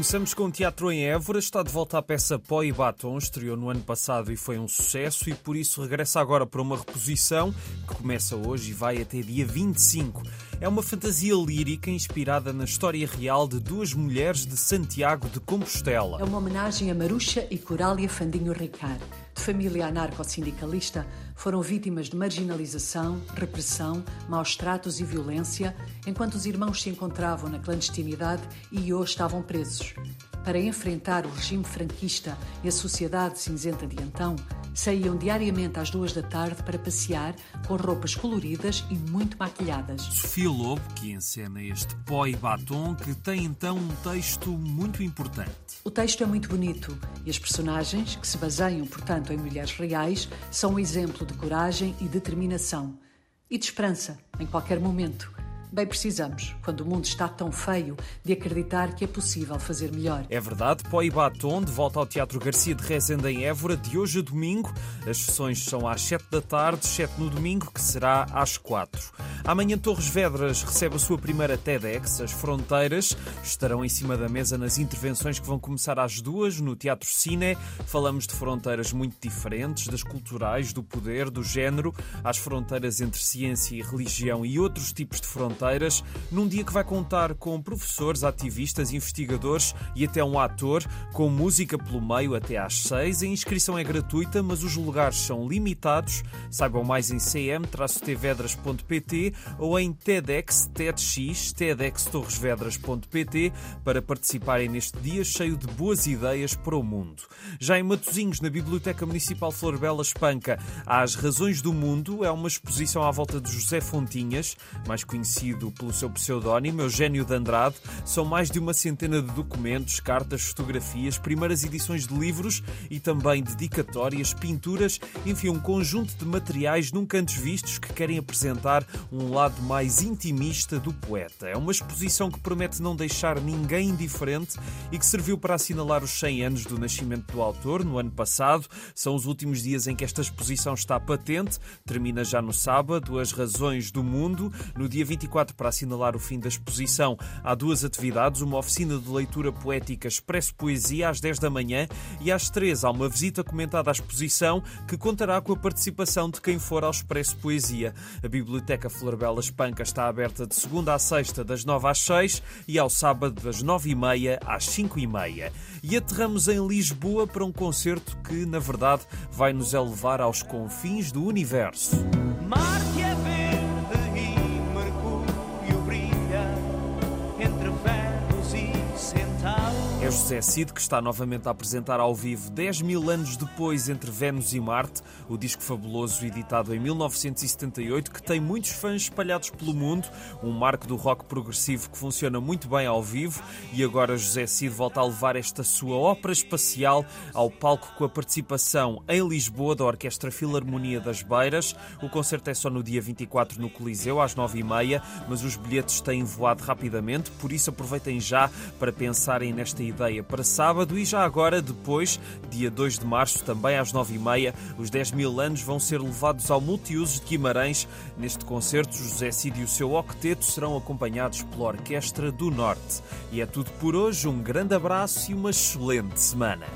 Começamos com o teatro em Évora. Está de volta a peça Pó e Batom. Estreou no ano passado e foi um sucesso e por isso regressa agora para uma reposição que começa hoje e vai até dia 25. É uma fantasia lírica inspirada na história real de duas mulheres de Santiago de Compostela. É uma homenagem a Maruxa e Corália Fandinho Ricard. Família anarco-sindicalista, foram vítimas de marginalização, repressão, maus tratos e violência, enquanto os irmãos se encontravam na clandestinidade e hoje estavam presos. Para enfrentar o regime franquista e a sociedade cinzenta de então, saíam diariamente às duas da tarde para passear com roupas coloridas e muito maquilhadas. Sofia Lobo, que encena este pó e batom, que tem então um texto muito importante. O texto é muito bonito e as personagens, que se baseiam, portanto, em mulheres reais, são um exemplo de coragem e determinação e de esperança em qualquer momento Bem precisamos, quando o mundo está tão feio, de acreditar que é possível fazer melhor. É verdade, Pó e Batom, de volta ao Teatro Garcia de Rezende em Évora, de hoje a domingo. As sessões são às 7 da tarde, 7 no domingo, que será às 4. Amanhã Torres Vedras recebe a sua primeira TEDx. As fronteiras estarão em cima da mesa nas intervenções que vão começar às duas no Teatro Cine. Falamos de fronteiras muito diferentes, das culturais, do poder, do género, às fronteiras entre ciência e religião e outros tipos de fronteiras num dia que vai contar com professores, ativistas, investigadores e até um ator, com música pelo meio até às seis. A inscrição é gratuita, mas os lugares são limitados. Saibam mais em cm-tvedras.pt ou em TEDx, TEDx, TEDxTorresvedras.pt para participarem neste dia cheio de boas ideias para o mundo. Já em Matozinhos, na Biblioteca Municipal Flor Bela Espanca, As Razões do Mundo, é uma exposição à volta de José Fontinhas, mais conhecido pelo seu pseudónimo, Eugênio de Andrade. São mais de uma centena de documentos, cartas, fotografias, primeiras edições de livros e também dedicatórias, pinturas, enfim, um conjunto de materiais nunca antes vistos que querem apresentar um lado mais intimista do poeta. É uma exposição que promete não deixar ninguém indiferente e que serviu para assinalar os 100 anos do nascimento do autor no ano passado. São os últimos dias em que esta exposição está patente. Termina já no sábado, As Razões do Mundo. No dia 24 para assinalar o fim da exposição, há duas atividades: uma oficina de leitura poética Expresso Poesia às 10 da manhã e às 3 há uma visita comentada à exposição que contará com a participação de quem for ao Expresso Poesia. A Biblioteca Florbela Espanca está aberta de segunda a sexta, das 9 às 6 e ao sábado, das 9 e meia às 5 e meia. E aterramos em Lisboa para um concerto que, na verdade, vai nos elevar aos confins do universo. José Cid que está novamente a apresentar ao vivo 10 mil anos depois entre Vênus e Marte, o disco fabuloso editado em 1978 que tem muitos fãs espalhados pelo mundo, um marco do rock progressivo que funciona muito bem ao vivo e agora José Cid volta a levar esta sua ópera espacial ao palco com a participação em Lisboa da Orquestra Filarmonia das Beiras. O concerto é só no dia 24 no Coliseu às 9h30, mas os bilhetes têm voado rapidamente, por isso aproveitem já para pensarem nesta ideia ideia para sábado e já agora, depois, dia 2 de março, também às 9h30, os 10 mil anos vão ser levados ao multiusos de Guimarães. Neste concerto, José Cid e o seu octeto serão acompanhados pela Orquestra do Norte. E é tudo por hoje, um grande abraço e uma excelente semana.